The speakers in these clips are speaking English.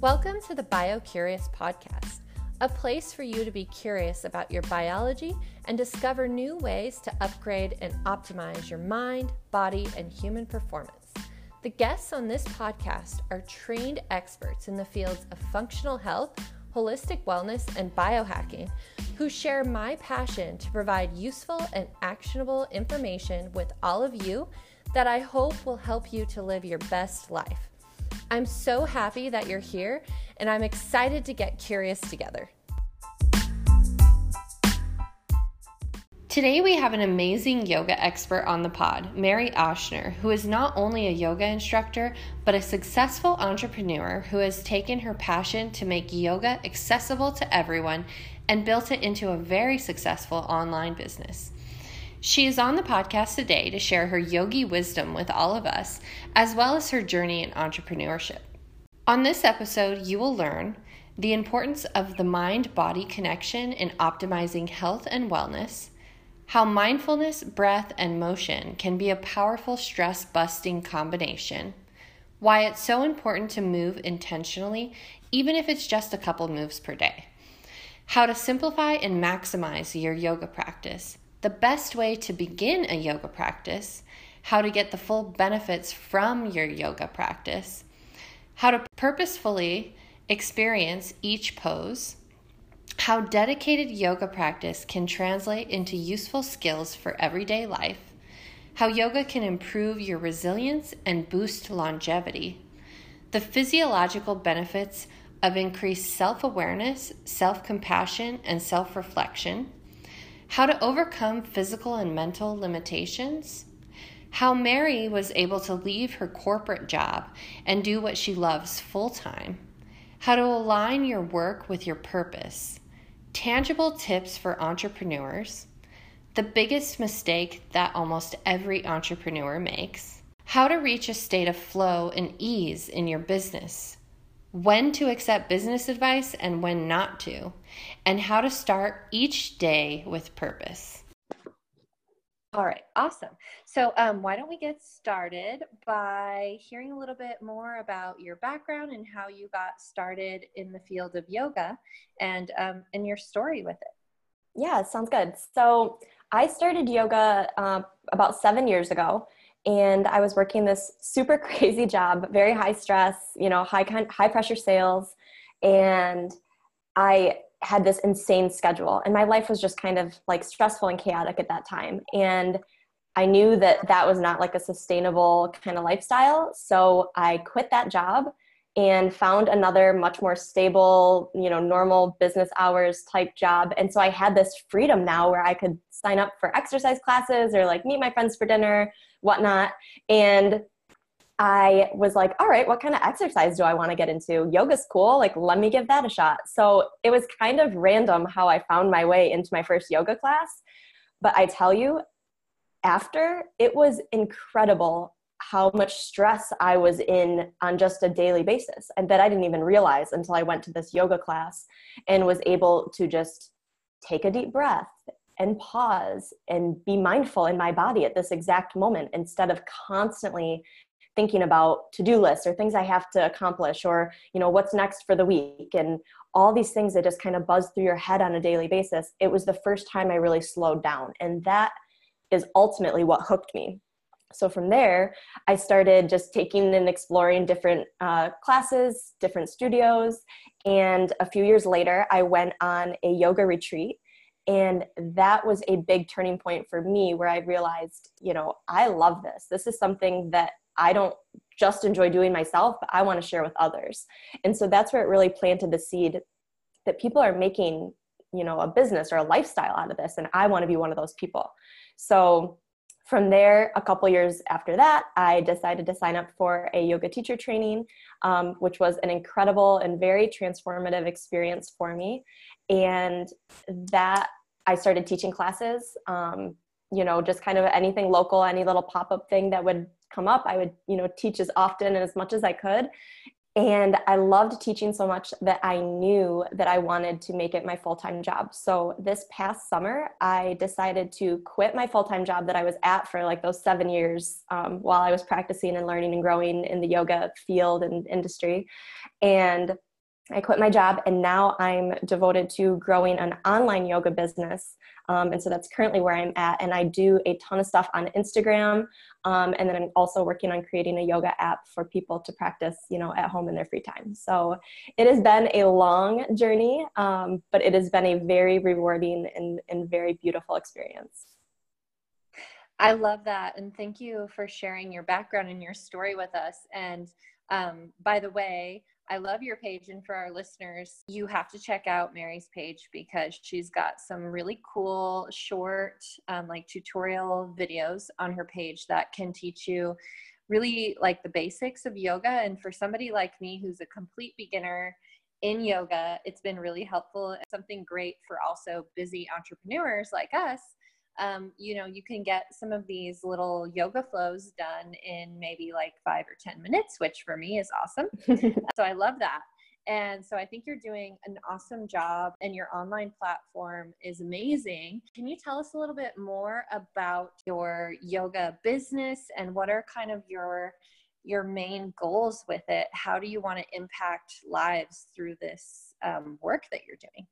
Welcome to the BioCurious podcast, a place for you to be curious about your biology and discover new ways to upgrade and optimize your mind, body, and human performance. The guests on this podcast are trained experts in the fields of functional health, holistic wellness, and biohacking who share my passion to provide useful and actionable information with all of you that I hope will help you to live your best life. I'm so happy that you're here, and I'm excited to get curious together. Today, we have an amazing yoga expert on the pod, Mary Oshner, who is not only a yoga instructor, but a successful entrepreneur who has taken her passion to make yoga accessible to everyone and built it into a very successful online business. She is on the podcast today to share her yogi wisdom with all of us, as well as her journey in entrepreneurship. On this episode, you will learn the importance of the mind body connection in optimizing health and wellness, how mindfulness, breath, and motion can be a powerful stress busting combination, why it's so important to move intentionally, even if it's just a couple moves per day, how to simplify and maximize your yoga practice the best way to begin a yoga practice, how to get the full benefits from your yoga practice, how to purposefully experience each pose, how dedicated yoga practice can translate into useful skills for everyday life, how yoga can improve your resilience and boost longevity, the physiological benefits of increased self awareness, self compassion, and self reflection how to overcome physical and mental limitations, how Mary was able to leave her corporate job and do what she loves full time, how to align your work with your purpose, tangible tips for entrepreneurs, the biggest mistake that almost every entrepreneur makes, how to reach a state of flow and ease in your business. When to accept business advice and when not to, and how to start each day with purpose. All right, awesome. So, um, why don't we get started by hearing a little bit more about your background and how you got started in the field of yoga and um, and your story with it? Yeah, sounds good. So, I started yoga uh, about seven years ago and I was working this super crazy job, very high stress, you know, high high pressure sales, and I had this insane schedule, and my life was just kind of like stressful and chaotic at that time, and I knew that that was not like a sustainable kind of lifestyle, so I quit that job and found another much more stable, you know, normal business hours type job. And so I had this freedom now where I could sign up for exercise classes or like meet my friends for dinner whatnot. And I was like, all right, what kind of exercise do I want to get into? Yoga's cool. Like, let me give that a shot. So it was kind of random how I found my way into my first yoga class. But I tell you, after it was incredible how much stress I was in on just a daily basis and that I didn't even realize until I went to this yoga class and was able to just take a deep breath and pause and be mindful in my body at this exact moment instead of constantly thinking about to-do lists or things I have to accomplish or you know what's next for the week and all these things that just kind of buzz through your head on a daily basis it was the first time I really slowed down. And that is ultimately what hooked me. So from there i started just taking and exploring different uh, classes different studios. And a few years later i went on a yoga retreat. And that was a big turning point for me where i realized you know i love this. This is something that i don't just enjoy doing myself but i want to share with others. And so that's where it really planted the seed that people are making you know a business or a lifestyle out of this and i want to be one of those people. So from there a couple years after that i decided to sign up for a yoga teacher training um, which was an incredible and very transformative experience for me. And that i started teaching classes um, you know just kind of anything local any little pop-up thing that would come up i would you know teach as often and as much as i could and I loved teaching so much that I knew that I wanted to make it my full time job. So this past summer, I decided to quit my full time job that I was at for like those seven years um, while I was practicing and learning and growing in the yoga field and industry. And I quit my job and now I'm devoted to growing an online yoga business. Um, and so that's currently where I'm at. And I do a ton of stuff on Instagram. Um, and then I'm also working on creating a yoga app for people to practice, you know, at home in their free time. So it has been a long journey, um, but it has been a very rewarding and, and very beautiful experience. I love that. And thank you for sharing your background and your story with us. And um, by the way, I love your page. And for our listeners, you have to check out Mary's page because she's got some really cool, short, um, like tutorial videos on her page that can teach you really like the basics of yoga. And for somebody like me who's a complete beginner, in yoga, it's been really helpful. Something great for also busy entrepreneurs like us um, you know, you can get some of these little yoga flows done in maybe like five or 10 minutes, which for me is awesome. so I love that. And so I think you're doing an awesome job and your online platform is amazing. Can you tell us a little bit more about your yoga business and what are kind of your your main goals with it? How do you want to impact lives through this um, work that you're doing?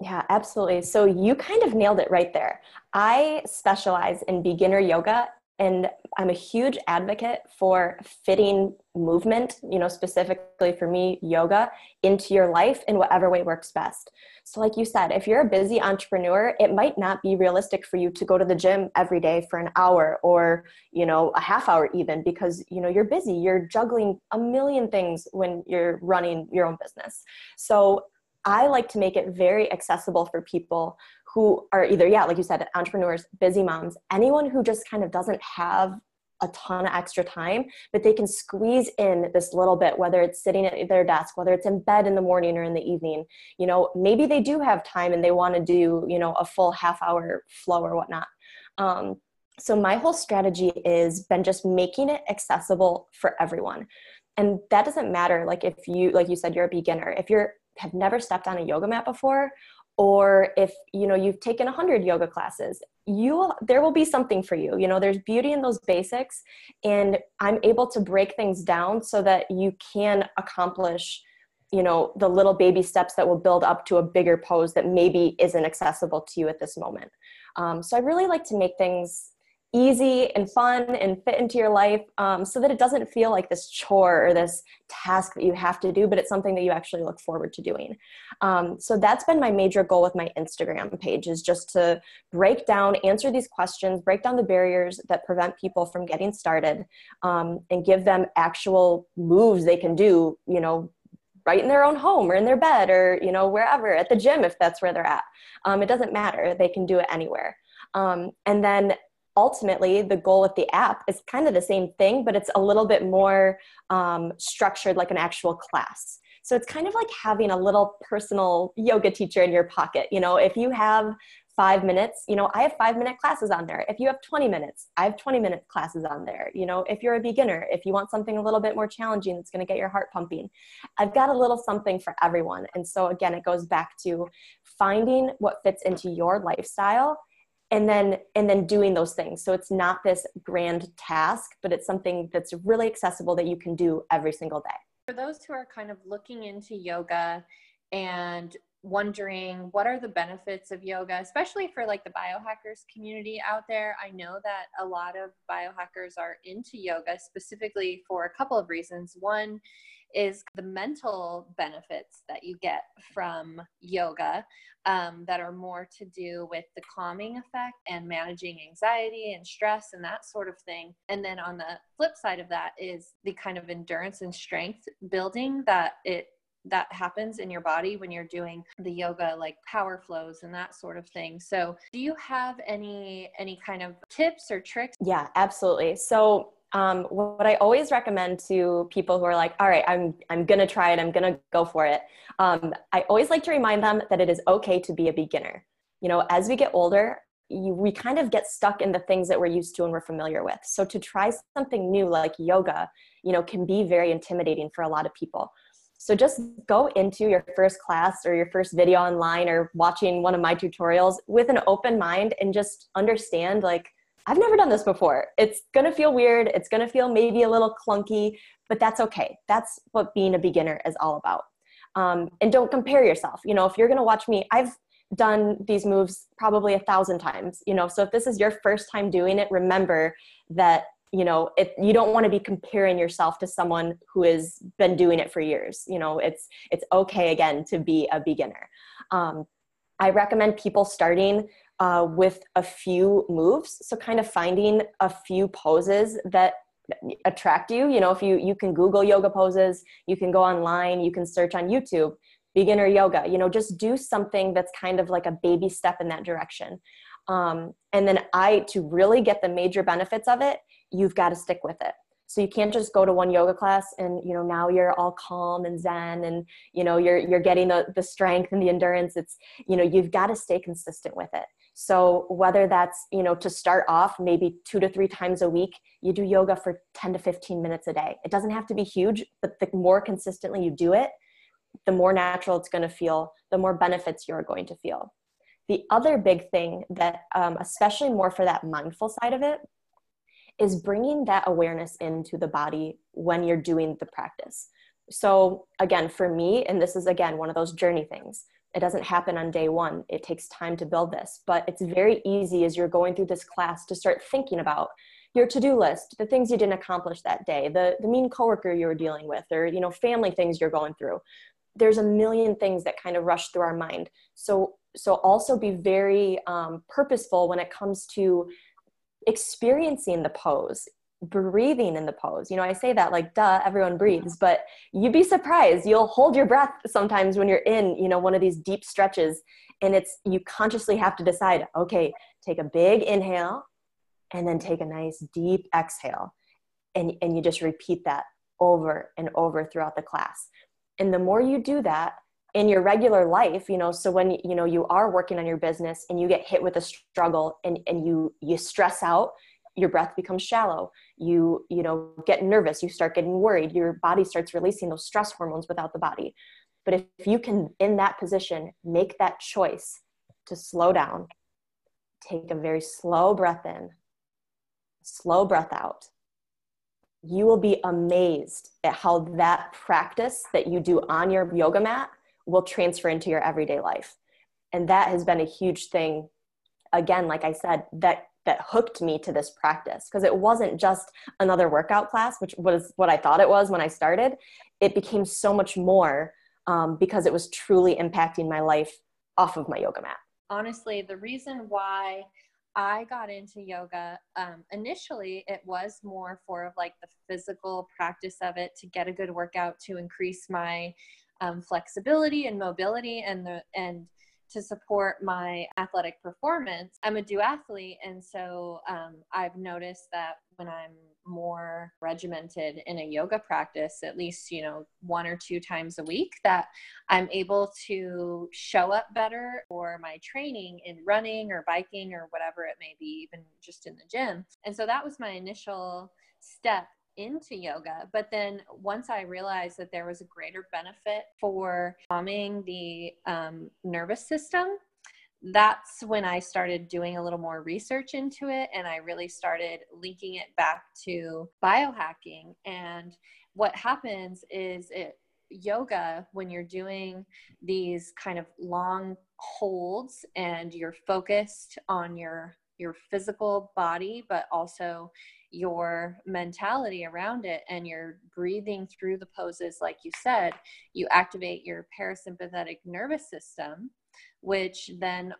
Yeah, absolutely. So you kind of nailed it right there. I specialize in beginner yoga and I'm a huge advocate for fitting movement, you know, specifically for me, yoga, into your life in whatever way works best. So, like you said, if you're a busy entrepreneur, it might not be realistic for you to go to the gym every day for an hour or, you know, a half hour even because, you know, you're busy. You're juggling a million things when you're running your own business. So, I like to make it very accessible for people who are either, yeah, like you said, entrepreneurs, busy moms, anyone who just kind of doesn't have a ton of extra time, but they can squeeze in this little bit, whether it's sitting at their desk, whether it's in bed in the morning or in the evening. You know, maybe they do have time and they want to do, you know, a full half hour flow or whatnot. Um, so my whole strategy is been just making it accessible for everyone. And that doesn't matter, like if you, like you said, you're a beginner. If you're have never stepped on a yoga mat before or if you know you've taken 100 yoga classes you there will be something for you. You know there's beauty in those basics and i'm able to break things down so that you can accomplish you know the little baby steps that will build up to a bigger pose that maybe isn't accessible to you at this moment. Um, so i really like to make things easy and fun and fit into your life um, so that it doesn't feel like this chore or this task that you have to do, but it's something that you actually look forward to doing. Um, so that's been my major goal with my Instagram page is just to break down, answer these questions, break down the barriers that prevent people from getting started um, and give them actual moves they can do, you know, right in their own home or in their bed or, you know, wherever, at the gym if that's where they're at. Um, it doesn't matter. They can do it anywhere. Um, and then ultimately the goal with the app is kind of the same thing but it's a little bit more um, structured like an actual class. So it's kind of like having a little personal yoga teacher in your pocket you know? If you have five minutes you know i have five minute classes on there. If you have 20 minutes i have 20 minute classes on there you know? If you're a beginner if you want something a little bit more challenging that's going to get your heart pumping. I've got a little something for everyone and so again it goes back to finding what fits into your lifestyle and then and then doing those things. So it's not this grand task but it's something that's really accessible that you can do every single day. For those who are kind of looking into yoga and wondering what are the benefits of yoga especially for like the biohackers community out there i know that a lot of biohackers are into yoga specifically for a couple of reasons. One is the mental benefits that you get from yoga um, that are more to do with the calming effect and managing anxiety and stress and that sort of thing. And then on the flip side of that is the kind of endurance and strength building that it that happens in your body when you're doing the yoga like power flows and that sort of thing. So do you have any any kind of tips or tricks? Yeah absolutely. So um, what I always recommend to people who are like, all right, I'm, I'm going to try it. I'm going to go for it. Um, I always like to remind them that it is okay to be a beginner. You know, as we get older, you, we kind of get stuck in the things that we're used to and we're familiar with. So to try something new like yoga, you know, can be very intimidating for a lot of people. So just go into your first class or your first video online or watching one of my tutorials with an open mind and just understand like I've never done this before. It's going to feel weird. It's going to feel maybe a little clunky, but that's okay. That's what being a beginner is all about. um, and don't compare yourself you know if you're going to watch me i've done these moves probably a thousand times you know so if this is your first time doing it remember that you know it, you don't want to be comparing yourself to someone who has been doing it for years you know it's it's okay again to be a beginner um, i recommend people starting uh, with a few moves. So kind of finding a few poses that attract you. You know if you you can google yoga poses you can go online you can search on youtube beginner yoga you know just do something that's kind of like a baby step in that direction. Um, and then i to really get the major benefits of it you've got to stick with it. So you can't just go to one yoga class and you know now you're all calm and zen and you know you're you're getting the, the strength and the endurance. It's you know you've got to stay consistent with it so whether that's you know to start off maybe two to three times a week you do yoga for 10 to 15 minutes a day it doesn't have to be huge but the more consistently you do it the more natural it's going to feel the more benefits you're going to feel the other big thing that um, especially more for that mindful side of it is bringing that awareness into the body when you're doing the practice. So, again, for me, and this is again one of those journey things, it doesn't happen on day one. It takes time to build this, but it's very easy as you're going through this class to start thinking about your to-do list, the things you didn't accomplish that day, the, the mean coworker you were dealing with, or you know, family things you're going through. There's a million things that kind of rush through our mind. So so also be very um, purposeful when it comes to experiencing the pose breathing in the pose. You know i say that like duh everyone breathes but you'd be surprised. You'll hold your breath sometimes when you're in you know one of these deep stretches and it's you consciously have to decide okay take a big inhale and then take a nice deep exhale and, and you just repeat that over and over throughout the class. And the more you do that in your regular life you know so when you know you are working on your business and you get hit with a struggle and and you you stress out your breath becomes shallow. You you know get nervous you start getting worried your body starts releasing those stress hormones without the body. But if, you can in that position make that choice to slow down take a very slow breath in slow breath out you will be amazed at how that practice that you do on your yoga mat will transfer into your everyday life. And that has been a huge thing. Again like i said that that hooked me to this practice because it wasn't just another workout class which was what i thought it was when i started it became so much more um, because it was truly impacting my life off of my yoga mat honestly the reason why I got into yoga. Um, initially, it was more for like the physical practice of it to get a good workout to increase my um, flexibility and mobility and the and to support my athletic performance. I'm a duathlete, and so um, I've noticed that when I'm more regimented in a yoga practice, at least you know one or two times a week, that I'm able to show up better for my training in running or biking or whatever it may be, even just in the gym. And so that was my initial step into yoga. But then once I realized that there was a greater benefit for calming the um, nervous system, that's when I started doing a little more research into it and I really started linking it back to biohacking. And what happens is it yoga when you're doing these kind of long holds and you're focused on your your physical body but also your mentality around it and you're breathing through the poses, like you said, you activate your parasympathetic nervous system, which then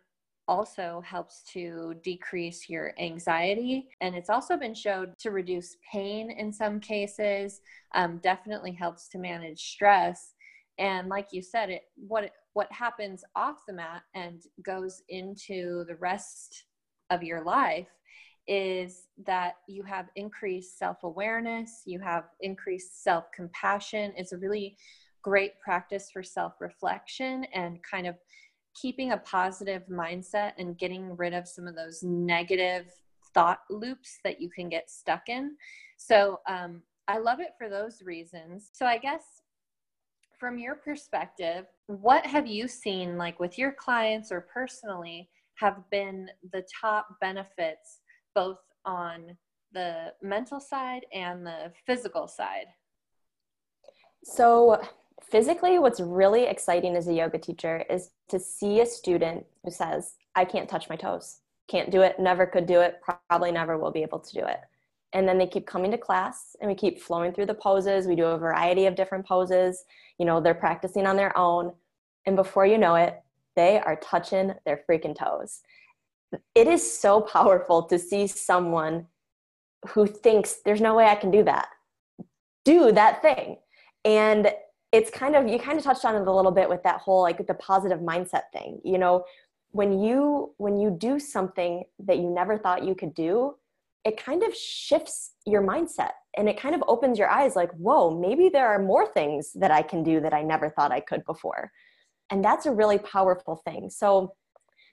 also helps to decrease your anxiety. And it's also been shown to reduce pain in some cases, um, definitely helps to manage stress. And like you said, it what what happens off the mat and goes into the rest of your life is that you have increased self awareness, you have increased self compassion. It's a really great practice for self reflection and kind of keeping a positive mindset and getting rid of some of those negative thought loops that you can get stuck in. So, um, I love it for those reasons. So, I guess from your perspective, what have you seen, like with your clients or personally, have been the top benefits both on the mental side and the physical side? So, physically, what's really exciting as a yoga teacher is to see a student who says, I can't touch my toes, can't do it, never could do it, probably never will be able to do it. And then they keep coming to class and we keep flowing through the poses. We do a variety of different poses. You know, they're practicing on their own. And before you know it, they are touching their freaking toes. It is so powerful to see someone who thinks there's no way I can do that. Do that thing. And it's kind of you kind of touched on it a little bit with that whole like the positive mindset thing you know when you when you do something that you never thought you could do it kind of shifts your mindset and it kind of opens your eyes like whoa maybe there are more things that i can do that i never thought i could before and that's a really powerful thing so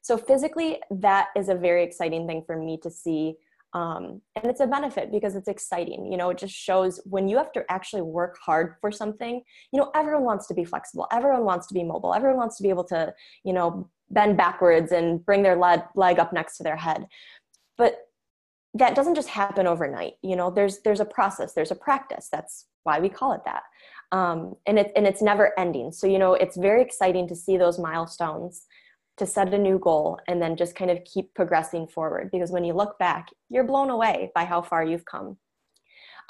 so physically that is a very exciting thing for me to see um, and it's a benefit because it's exciting you know it just shows when you have to actually work hard for something you know everyone wants to be flexible everyone wants to be mobile everyone wants to be able to you know bend backwards and bring their leg, up next to their head. But that doesn't just happen overnight you know there's there's a process there's a practice that's why we call it that. Um, and it's and it's never ending. So you know it's very exciting to see those milestones to set a new goal and then just kind of keep progressing forward. Because when you look back you're blown away by how far you've come.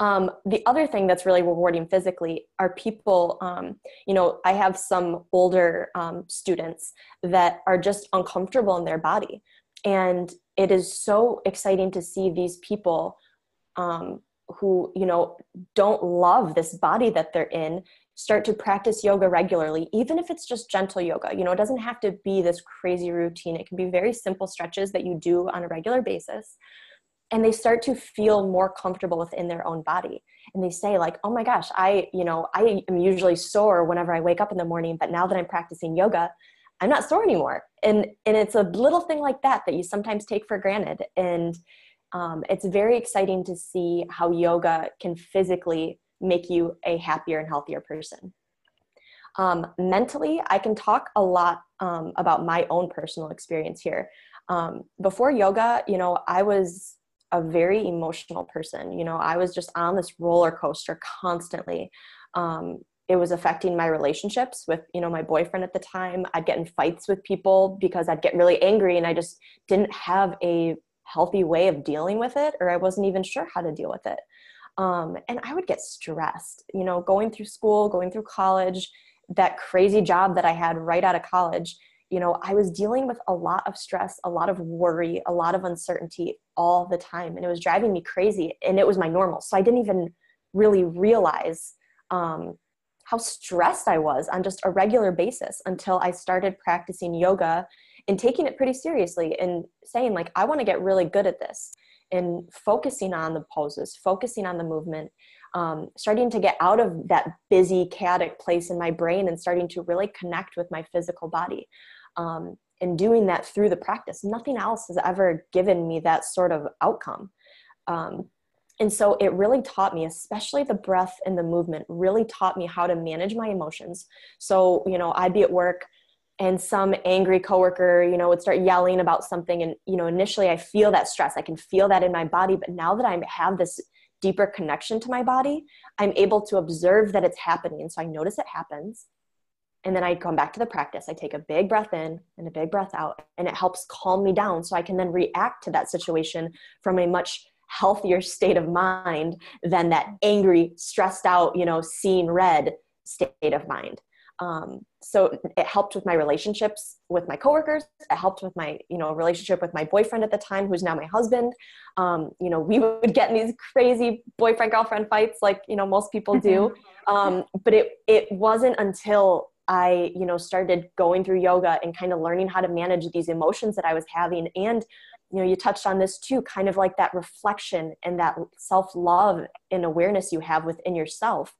Um, the other thing that's really rewarding physically are people um, you know i have some older um, students that are just uncomfortable in their body. And it is so exciting to see these people um, who you know don't love this body that they're in start to practice yoga regularly even if it's just gentle yoga. You know it doesn't have to be this crazy routine. It can be very simple stretches that you do on a regular basis and they start to feel more comfortable within their own body. And they say like oh my gosh i you know i am usually sore whenever i wake up in the morning but now that i'm practicing yoga i'm not sore anymore. And and it's a little thing like that that you sometimes take for granted. And um, it's very exciting to see how yoga can physically make you a happier and healthier person. Um, mentally, I can talk a lot um, about my own personal experience here. Um, before yoga, you know, I was a very emotional person. You know, I was just on this roller coaster constantly. Um, it was affecting my relationships with, you know, my boyfriend at the time. I'd get in fights with people because I'd get really angry and I just didn't have a healthy way of dealing with it, or I wasn't even sure how to deal with it. Um, and I would get stressed, you know, going through school, going through college, that crazy job that I had right out of college. You know, I was dealing with a lot of stress, a lot of worry, a lot of uncertainty all the time. And it was driving me crazy. And it was my normal. So I didn't even really realize um, how stressed I was on just a regular basis until I started practicing yoga and taking it pretty seriously and saying, like, I want to get really good at this and focusing on the poses, focusing on the movement, um, starting to get out of that busy, chaotic place in my brain and starting to really connect with my physical body. Um, and doing that through the practice. Nothing else has ever given me that sort of outcome. Um, and so it really taught me, especially the breath and the movement, really taught me how to manage my emotions. So, you know, I'd be at work and some angry coworker you know would start yelling about something. And you know initially i feel that stress. I can feel that in my body. But now that i have this deeper connection to my body i'm able to observe that it's happening. So i notice it happens. And then i come back to the practice. I take a big breath in and a big breath out. And it helps calm me down. So i can then react to that situation from a much healthier state of mind than that angry stressed out you know seeing red state of mind um, so it helped with my relationships with my coworkers. It helped with my you know relationship with my boyfriend at the time who's now my husband. Um, you know we would get in these crazy boyfriend girlfriend fights like you know most people do. Um, but it it wasn't until i you know started going through yoga and kind of learning how to manage these emotions that i was having. And you know you touched on this too kind of like that reflection and that self-love and awareness you have within yourself.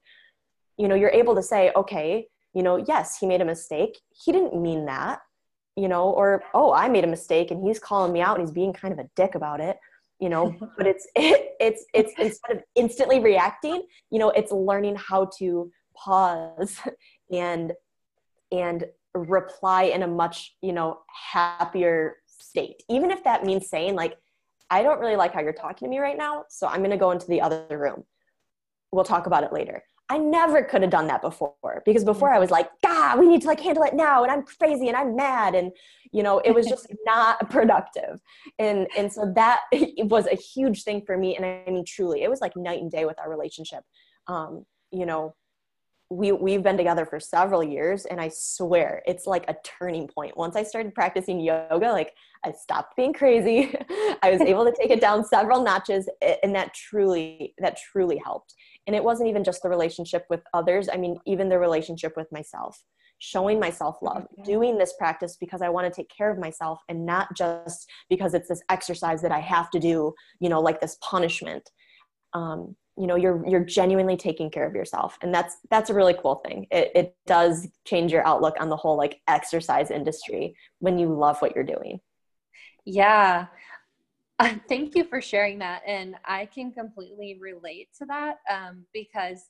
You know you're able to say okay you know yes he made a mistake. He didn't mean that you know or oh i made a mistake and he's calling me out and he's being kind of a dick about it you know but it's it, it's it's instead of instantly reacting you know it's learning how to pause and and reply in a much you know happier state. Even if that means saying like i don't really like how you're talking to me right now so i'm going to go into the other room. We'll talk about it later I never could have done that before because before I was like, God, we need to like handle it now. And I'm crazy and I'm mad. And, you know, it was just not productive. And, and so that was a huge thing for me. And I mean, truly, it was like night and day with our relationship. Um, you know, we we've been together for several years and i swear it's like a turning point once i started practicing yoga like i stopped being crazy i was able to take it down several notches and that truly that truly helped and it wasn't even just the relationship with others i mean even the relationship with myself showing myself love doing this practice because i want to take care of myself and not just because it's this exercise that i have to do you know like this punishment. Um, you know you're you're genuinely taking care of yourself. And that's that's a really cool thing. It, it does change your outlook on the whole like exercise industry when you love what you're doing. Yeah thank you for sharing that and i can completely relate to that um, because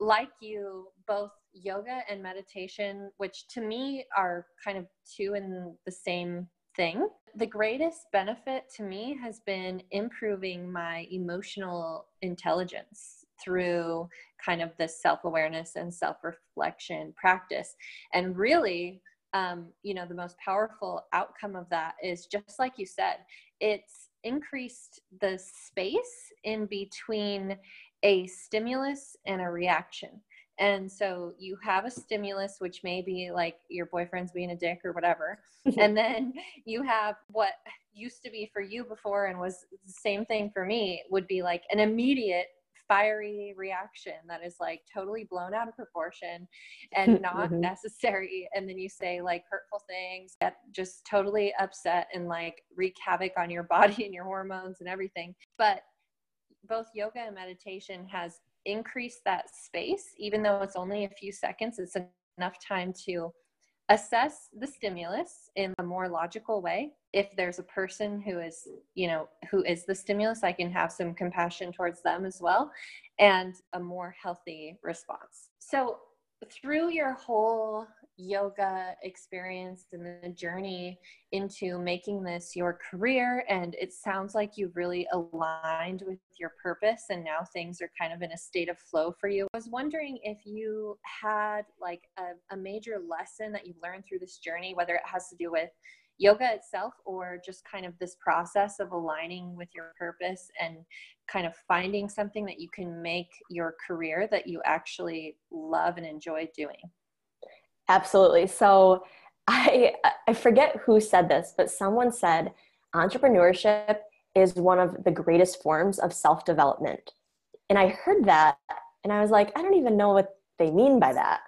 like you both yoga and meditation which to me are kind of two in the same thing. The greatest benefit to me has been improving my emotional intelligence through kind of this self awareness and self reflection practice. And really, um, you know, the most powerful outcome of that is just like you said, it's increased the space in between a stimulus and a reaction. And so you have a stimulus, which may be like your boyfriend's being a dick or whatever. and then you have what used to be for you before and was the same thing for me would be like an immediate fiery reaction that is like totally blown out of proportion and not mm-hmm. necessary and then you say like hurtful things that just totally upset and like wreak havoc on your body and your hormones and everything but both yoga and meditation has increased that space, even though it's only a few seconds, it's enough time to assess the stimulus in a more logical way. If there's a person who is, you know, who is the stimulus, I can have some compassion towards them as well and a more healthy response. So, through your whole yoga experience and the journey into making this your career. And it sounds like you really aligned with your purpose, and now things are kind of in a state of flow for you. I was wondering if you had like a, a major lesson that you've learned through this journey, whether it has to do with yoga itself or just kind of this process of aligning with your purpose and kind of finding something that you can make your career that you actually love and enjoy doing Absolutely. So I I forget who said this, but someone said entrepreneurship is one of the greatest forms of self-development. And I heard that and I was like, I don't even know what they mean by that.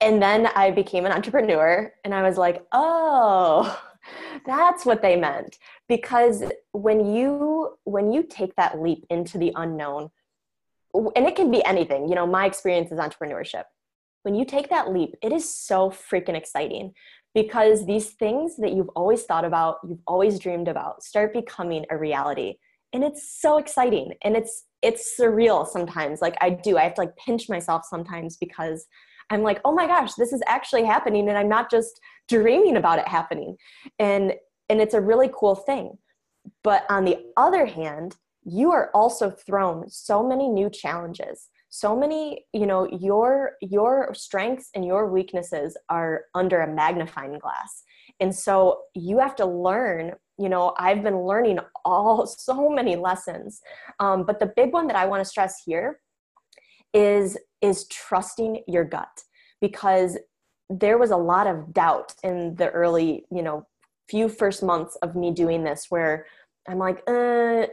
And then I became an entrepreneur and I was like, "Oh, that's what they meant." Because when you when you take that leap into the unknown, and it can be anything, you know, my experience is entrepreneurship when you take that leap, it is so freaking exciting because these things that you've always thought about, you've always dreamed about, start becoming a reality. And it's so exciting and it's it's surreal sometimes. Like I do, I have to like pinch myself sometimes because I'm like, "Oh my gosh, this is actually happening and I'm not just dreaming about it happening." And and it's a really cool thing. But on the other hand, you are also thrown so many new challenges so many you know your your strengths and your weaknesses are under a magnifying glass. And so you have to learn you know i've been learning all so many lessons. Um, but the big one that i want to stress here is is trusting your gut. Because there was a lot of doubt in the early you know few first months of me doing this where i'm like uh,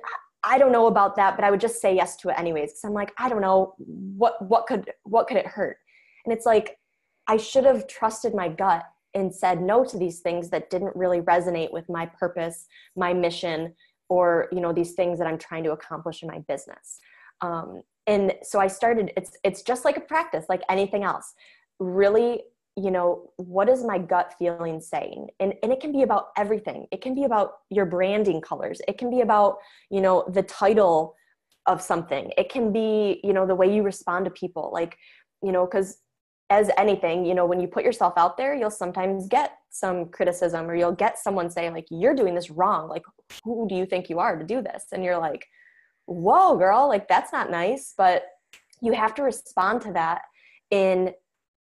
I don't know about that, but I would just say yes to it anyways. Cause I'm like, I don't know what, what could, what could it hurt? And it's like, I should have trusted my gut and said no to these things that didn't really resonate with my purpose, my mission, or, you know, these things that I'm trying to accomplish in my business. Um, and so I started, it's, it's just like a practice, like anything else, really you know what is my gut feeling saying? And and it can be about everything. It can be about your branding colors. It can be about you know the title of something. It can be you know the way you respond to people. Like you know because as anything you know when you put yourself out there you'll sometimes get some criticism or you'll get someone saying like you're doing this wrong. Like who do you think you are to do this? And you're like whoa girl. Like that's not nice. But you have to respond to that in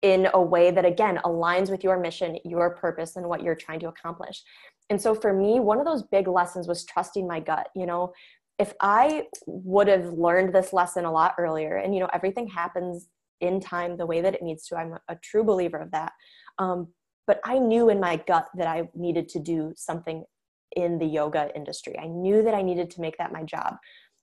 in a way that again aligns with your mission your purpose and what you're trying to accomplish. And so for me one of those big lessons was trusting my gut you know? If i would have learned this lesson a lot earlier and you know everything happens in time the way that it needs to i'm a true believer of that um, but i knew in my gut that i needed to do something in the yoga industry. I knew that i needed to make that my job.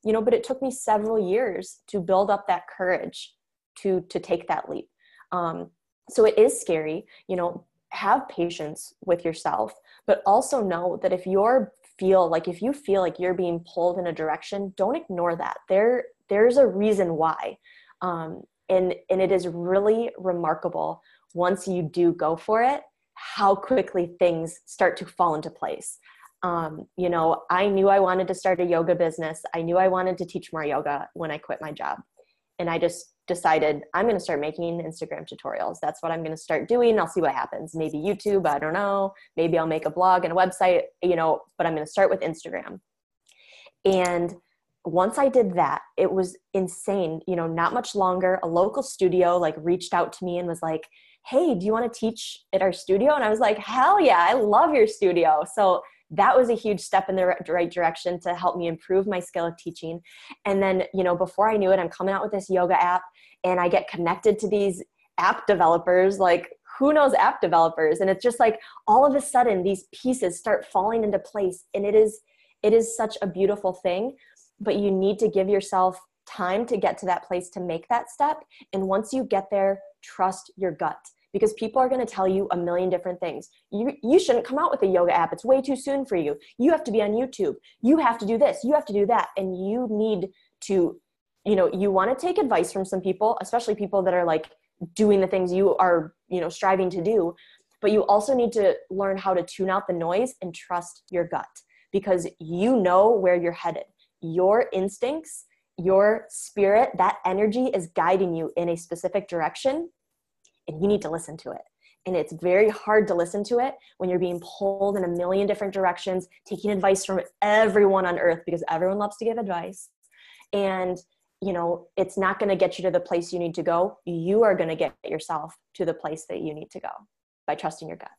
You know but it took me several years to build up that courage to to take that leap um, so it is scary you know have patience with yourself but also know that if you're feel like if you feel like you're being pulled in a direction don't ignore that. There there's a reason why. Um, and and it is really remarkable once you do go for it how quickly things start to fall into place. Um, you know i knew i wanted to start a yoga business. I knew i wanted to teach more yoga when i quit my job. And i just decided i'm going to start making instagram tutorials. That's what i'm going to start doing. I'll see what happens. Maybe youtube i don't know. Maybe i'll make a blog and a website you know but i'm going to start with instagram. And once i did that it was insane you know not much longer a local studio like reached out to me and was like hey do you want to teach at our studio? And i was like hell yeah i love your studio. So that was a huge step in the right direction to help me improve my skill of teaching. And then you know before i knew it i'm coming out with this yoga app and i get connected to these app developers like who knows app developers? And it's just like all of a sudden these pieces start falling into place and it is it is such a beautiful thing. But you need to give yourself time to get to that place to make that step. And once you get there trust your gut because people are going to tell you a million different things. You, you shouldn't come out with a yoga app. It's way too soon for you. You have to be on YouTube. You have to do this. You have to do that. And you need to, you know, you want to take advice from some people, especially people that are like doing the things you are, you know, striving to do. But you also need to learn how to tune out the noise and trust your gut because you know where you're headed. Your instincts, your spirit, that energy is guiding you in a specific direction and you need to listen to it. And it's very hard to listen to it when you're being pulled in a million different directions, taking advice from everyone on earth because everyone loves to give advice. And you know, it's not going to get you to the place you need to go. You are going to get yourself to the place that you need to go by trusting your gut.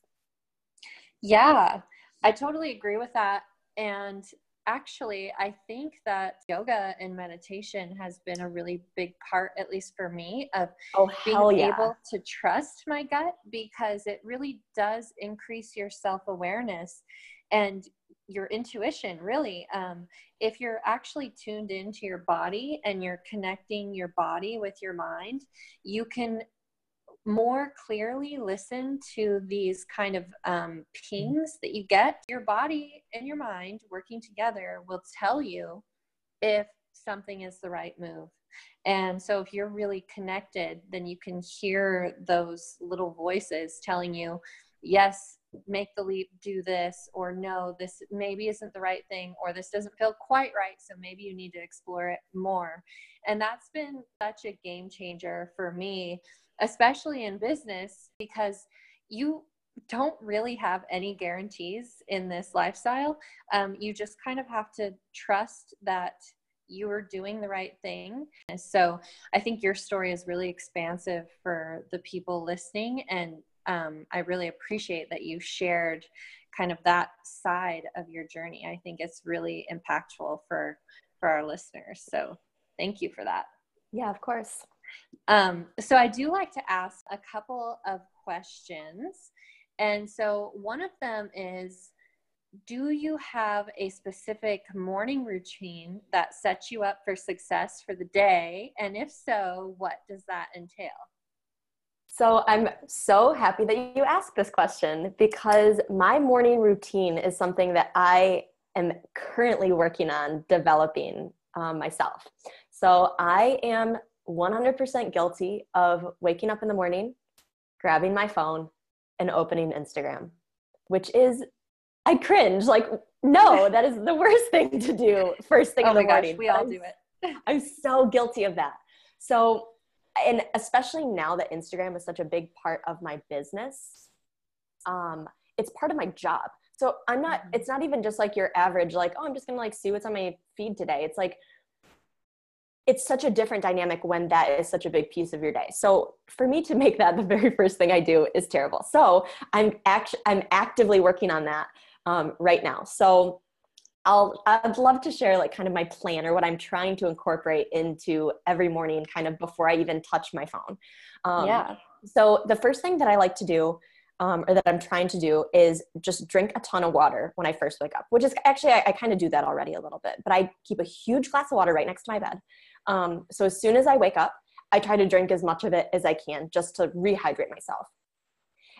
Yeah, I totally agree with that. And actually, I think that yoga and meditation has been a really big part, at least for me, of oh, being yeah. able to trust my gut because it really does increase your self awareness and your intuition, really. Um, if you're actually tuned into your body and you're connecting your body with your mind, you can more clearly listen to these kind of um, pings that you get, your body and your mind working together will tell you if something is the right move. And so, if you're really connected, then you can hear those little voices telling you, yes, make the leap, do this, or no, this maybe isn't the right thing, or this doesn't feel quite right. So, maybe you need to explore it more. And that's been such a game changer for me especially in business, because you don't really have any guarantees in this lifestyle. Um, you just kind of have to trust that you are doing the right thing. So I think your story is really expansive for the people listening. And um, I really appreciate that you shared kind of that side of your journey. I think it's really impactful for for our listeners. So thank you for that. Yeah, of course. Um, so I do like to ask a couple of questions. And so one of them is Do you have a specific morning routine that sets you up for success for the day? And if so, what does that entail? So I'm so happy that you asked this question because my morning routine is something that I am currently working on developing um, myself. So I am 100% guilty of waking up in the morning, grabbing my phone, and opening Instagram, which is, I cringe. Like, no, that is the worst thing to do first thing oh in the morning. Gosh, we all do it. I'm so guilty of that. So, and especially now that Instagram is such a big part of my business, um, it's part of my job. So I'm not, mm-hmm. it's not even just like your average, like, oh, I'm just gonna like see what's on my feed today. It's like, it's such a different dynamic when that is such a big piece of your day. So for me to make that the very first thing I do is terrible. So I'm act- I'm actively working on that um, right now. So I'll I'd love to share like kind of my plan or what I'm trying to incorporate into every morning, kind of before I even touch my phone. Um, yeah. So the first thing that I like to do um, or that I'm trying to do is just drink a ton of water when I first wake up, which is actually, I, I kind of do that already a little bit, but I keep a huge glass of water right next to my bed. Um, so as soon as I wake up, I try to drink as much of it as I can just to rehydrate myself.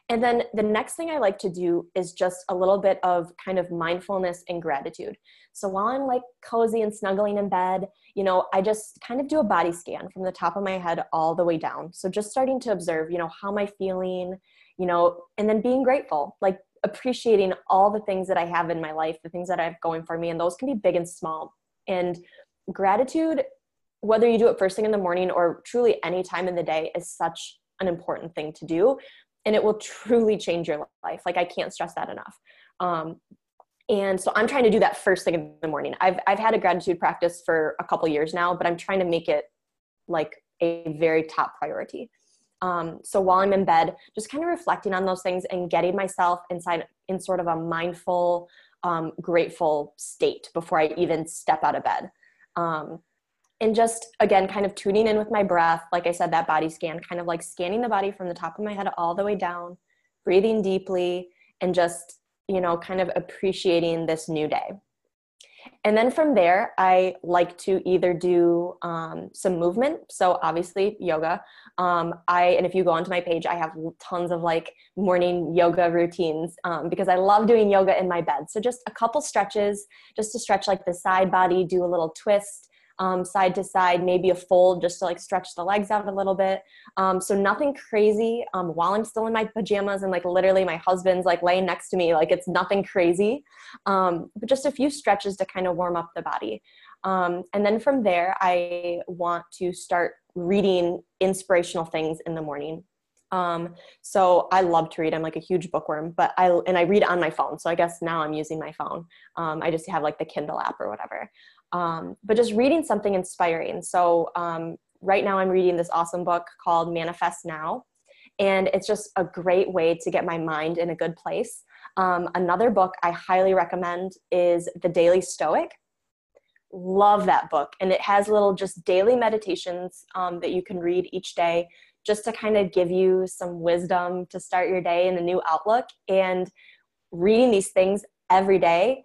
And then the next thing I like to do is just a little bit of kind of mindfulness and gratitude. So while I'm like cozy and snuggling in bed, you know, I just kind of do a body scan from the top of my head all the way down. So just starting to observe, you know, how am I feeling? you know, and then being grateful, like appreciating all the things that I have in my life, the things that I have going for me, and those can be big and small. And gratitude, whether you do it first thing in the morning or truly any time in the day, is such an important thing to do. And it will truly change your life. Like, I can't stress that enough. Um, and so I'm trying to do that first thing in the morning. I've, I've had a gratitude practice for a couple years now, but I'm trying to make it like a very top priority. Um, so while I'm in bed, just kind of reflecting on those things and getting myself inside in sort of a mindful, um, grateful state before I even step out of bed. Um, and just again, kind of tuning in with my breath. Like I said, that body scan, kind of like scanning the body from the top of my head all the way down, breathing deeply, and just, you know, kind of appreciating this new day. And then from there, I like to either do um, some movement. So obviously yoga. Um, I and if you go onto my page, I have tons of like morning yoga routines um, because I love doing yoga in my bed. So just a couple stretches, just to stretch like the side body, do a little twist, um, side to side, maybe a fold just to like stretch the legs out a little bit. Um, so nothing crazy um, while I'm still in my pajamas and like literally my husband's like laying next to me. Like it's nothing crazy, um, but just a few stretches to kind of warm up the body. Um, and then from there, I want to start reading inspirational things in the morning. Um, so I love to read. I'm like a huge bookworm, but I and I read on my phone. So I guess now I'm using my phone. Um, I just have like the Kindle app or whatever um, but just reading something inspiring. So um, right now I'm reading this awesome book called Manifest Now, and it's just a great way to get my mind in a good place. Um, another book I highly recommend is The Daily Stoic. Love that book, and it has little just daily meditations um, that you can read each day just to kind of give you some wisdom to start your day in a new outlook. And reading these things every day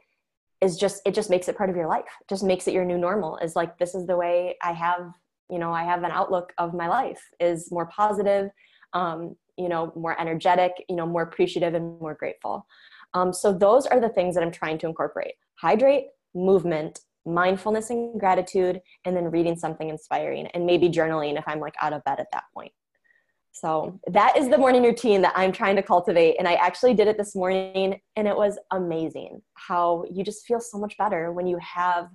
is just it just makes it part of your life. It just makes it your new normal is like this is the way i have you know i have an outlook of my life is more positive um, you know more energetic you know more appreciative and more grateful. Um, so those are the things that i'm trying to incorporate. Hydrate movement mindfulness and gratitude and then reading something inspiring and maybe journaling if i'm like out of bed at that point so that is the morning routine that I'm trying to cultivate. And I actually did it this morning and it was amazing how you just feel so much better when you have,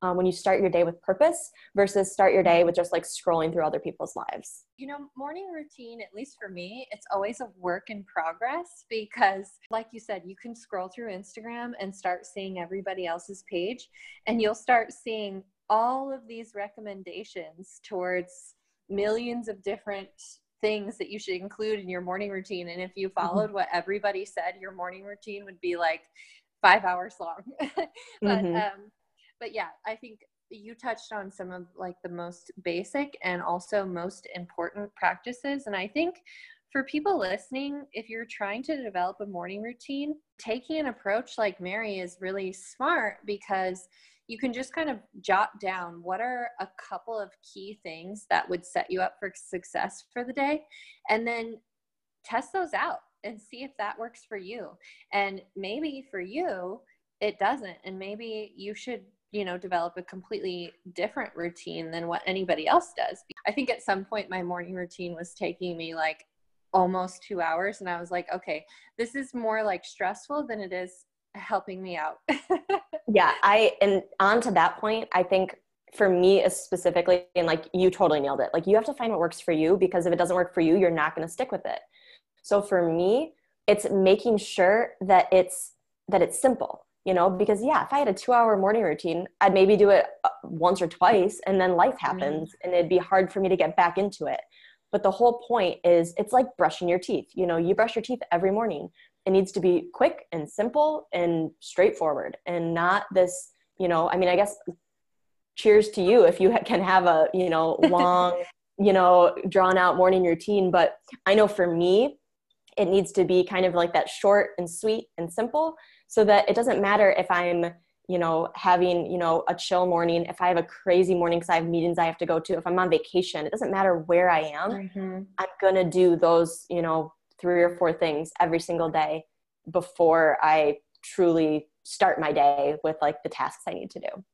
um, when you start your day with purpose versus start your day with just like scrolling through other people's lives. You know, morning routine, at least for me, it's always a work in progress because, like you said, you can scroll through Instagram and start seeing everybody else's page and you'll start seeing all of these recommendations towards millions of different things that you should include in your morning routine. And if you mm-hmm. followed mm-hmm. what everybody said, your morning routine would be like five hours long. but mm-hmm. um, but yeah, I think you touched on some of like the most basic and also most important practices. And I think for people listening, if you're trying to develop a morning routine, taking an approach like Mary is really smart because you can just kind of jot down what are a couple of key things that would set you up for success for the day and then test those out and see if that works for you. And maybe for you it doesn't and maybe you should you know develop a completely different routine than what anybody else does. I think at some point my morning routine was taking me like almost two hours and i was like okay this is more like stressful than it is helping me out. Yeah i and on to that point i think for me specifically and like you totally nailed it like you have to find what works for you because if it doesn't work for you you're not going to stick with it. So for me it's making sure that it's that it's simple you know because yeah if i had a two hour morning routine i'd maybe do it uh, once or twice and then life happens and it'd be hard for me to get back into it. But the whole point is it's like brushing your teeth you know you brush your teeth every morning it needs to be quick and simple and straightforward and not this you know i mean i guess cheers to you if you can have a you know long you know drawn out morning routine but i know for me it needs to be kind of like that short and sweet and simple so that it doesn't matter if i'm you know having you know a chill morning if i have a crazy morning because i have meetings i have to go to if i'm on vacation it doesn't matter where i am mm-hmm. i'm gonna do those you know three or four things every single day before i truly start my day with like the tasks i need to do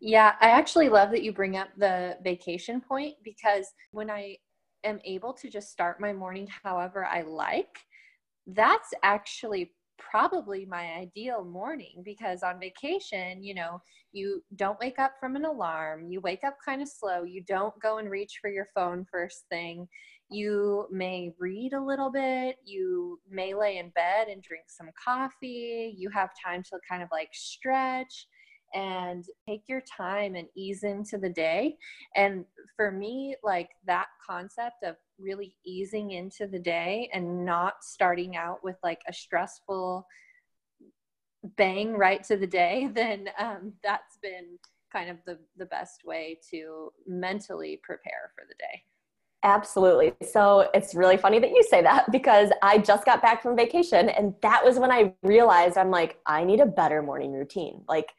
yeah, I actually love that you bring up the vacation point because when I am able to just start my morning however I like, that's actually probably my ideal morning because on vacation, you know, you don't wake up from an alarm, you wake up kind of slow, you don't go and reach for your phone first thing. You may read a little bit, you may lay in bed and drink some coffee, you have time to kind of like stretch and take your time and ease into the day. And for me, like that concept of really easing into the day and not starting out with like a stressful bang right to the day, then um, that's been kind of the, the best way to mentally prepare for the day. Absolutely. So it's really funny that you say that because I just got back from vacation and that was when I realized I'm like, I need a better morning routine. Like,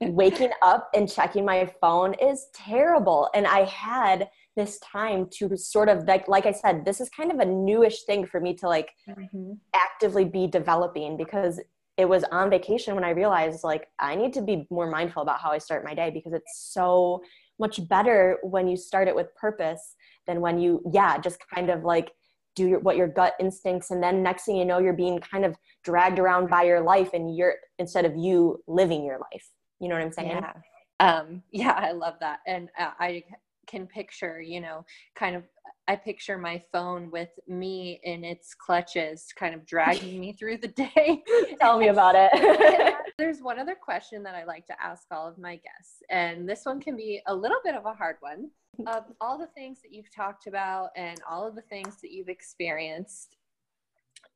waking up and checking my phone is terrible. And I had this time to sort of like like I said, this is kind of a newish thing for me to like mm-hmm. actively be developing because it was on vacation when I realized like I need to be more mindful about how I start my day because it's so much better when you start it with purpose than when you yeah just kind of like do your, what your gut instincts and then next thing you know you're being kind of dragged around by your life and you're instead of you living your life you know what I'm saying? Yeah. Um, yeah, I love that. And uh, I can picture, you know, kind of, I picture my phone with me in its clutches, kind of dragging me through the day. Tell me about it. There's one other question that I like to ask all of my guests, and this one can be a little bit of a hard one. Of all the things that you've talked about and all of the things that you've experienced,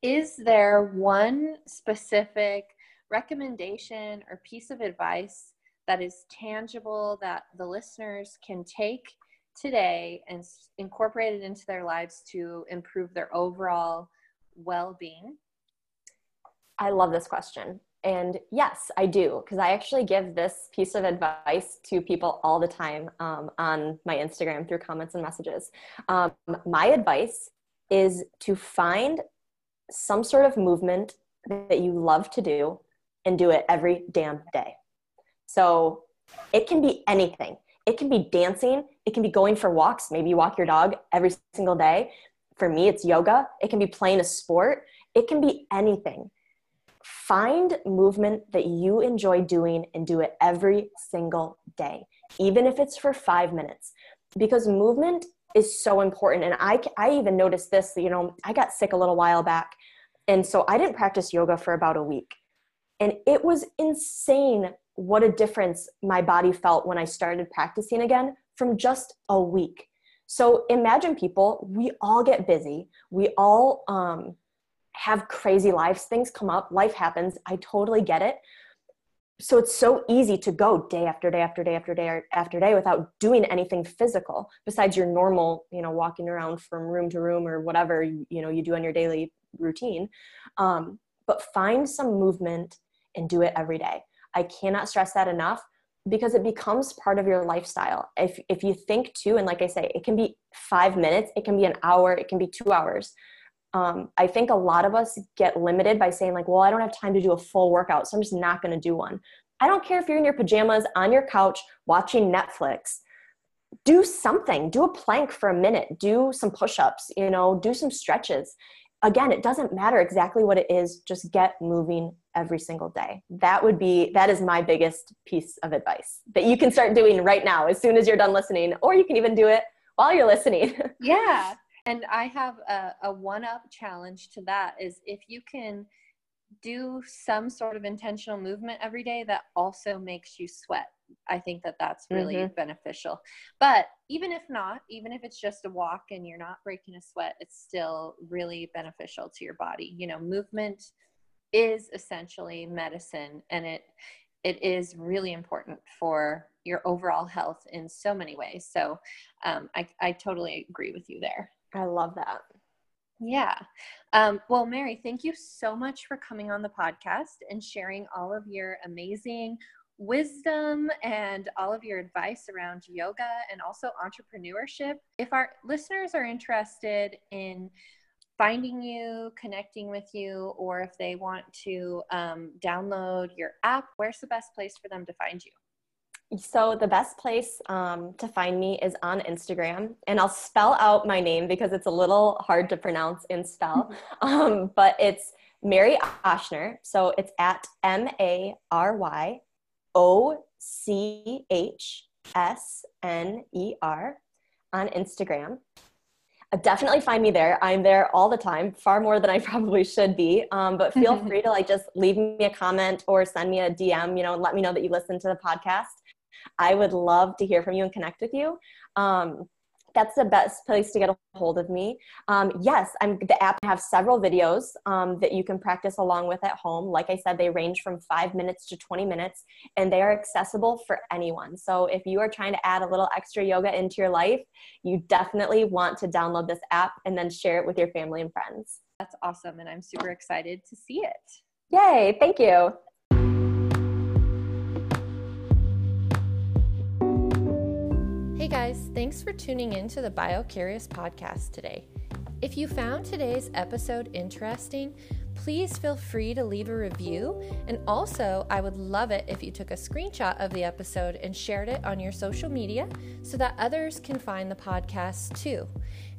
is there one specific recommendation or piece of advice that is tangible that the listeners can take today and incorporate it into their lives to improve their overall well-being? I love this question and yes i do because i actually give this piece of advice to people all the time um, on my instagram through comments and messages um, my advice is to find some sort of movement that you love to do and do it every damn day. So it can be anything. It can be dancing, it can be going for walks. Maybe you walk your dog every single day. For me, it's yoga. It can be playing a sport. It can be anything. Find movement that you enjoy doing and do it every single day, even if it's for five minutes, because movement is so important. And I, I even noticed this, you know, I got sick a little while back. And so I didn't practice yoga for about a week. And it was insane what a difference my body felt when I started practicing again from just a week. So imagine people, we all get busy. We all um, have crazy lives. Things come up, life happens. I totally get it. So it's so easy to go day after day after day after day after day without doing anything physical besides your normal, you know, walking around from room to room or whatever you, know you do on your daily routine. Um, but find some movement and do it every day. I cannot stress that enough because it becomes part of your lifestyle. If if you think too, and like I say, it can be five minutes, it can be an hour, it can be two hours. Um, I think a lot of us get limited by saying like, well, I don't have time to do a full workout, so I'm just not going to do one. I don't care if you're in your pajamas on your couch watching Netflix. Do something. Do a plank for a minute. Do some push-ups. You know, do some stretches again, it doesn't matter exactly what it is, just get moving every single day. That would be, that is my biggest piece of advice that you can start doing right now as soon as you're done listening, or you can even do it while you're listening. yeah. And I have a, a one up challenge to that is if you can do some sort of intentional movement every day that also makes you sweat. I think that that's really mm-hmm. beneficial. But even if not, even if it's just a walk and you're not breaking a sweat, it's still really beneficial to your body. You know, movement is essentially medicine and it it is really important for your overall health in so many ways. So um, I, I totally agree with you there. I love that. Yeah. Um, well, Mary, thank you so much for coming on the podcast and sharing all of your amazing wisdom and all of your advice around yoga and also entrepreneurship. If our listeners are interested in finding you, connecting with you, or if they want to um, download your app, where's the best place for them to find you? So the best place um, to find me is on Instagram, and I'll spell out my name because it's a little hard to pronounce and spell. um, but it's Mary Ochsner, so it's at M A R Y O C H S N E R on Instagram. Uh, definitely find me there. I'm there all the time, far more than I probably should be. Um, but feel free to like just leave me a comment or send me a DM, you know, and let me know that you listen to the podcast. I would love to hear from you and connect with you. Um, that's the best place to get a hold of me. Um, yes, I'm the app have several videos um, that you can practice along with at home. Like I said, they range from five minutes to 20 minutes, and they are accessible for anyone. So if you are trying to add a little extra yoga into your life, you definitely want to download this app and then share it with your family and friends. That's awesome, and I'm super excited to see it. Yay! Thank you. Guys, thanks for tuning in to the BioCurious podcast today. If you found today's episode interesting, please feel free to leave a review. And also, I would love it if you took a screenshot of the episode and shared it on your social media so that others can find the podcast too.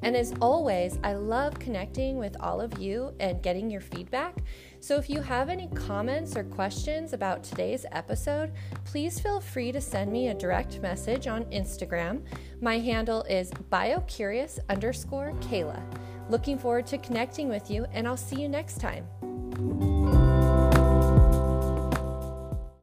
And as always, I love connecting with all of you and getting your feedback. So if you have any comments or questions about today's episode, please feel free to send me a direct message on Instagram. My handle is biocurious underscore Kayla. Looking forward to connecting with you, and I'll see you next time.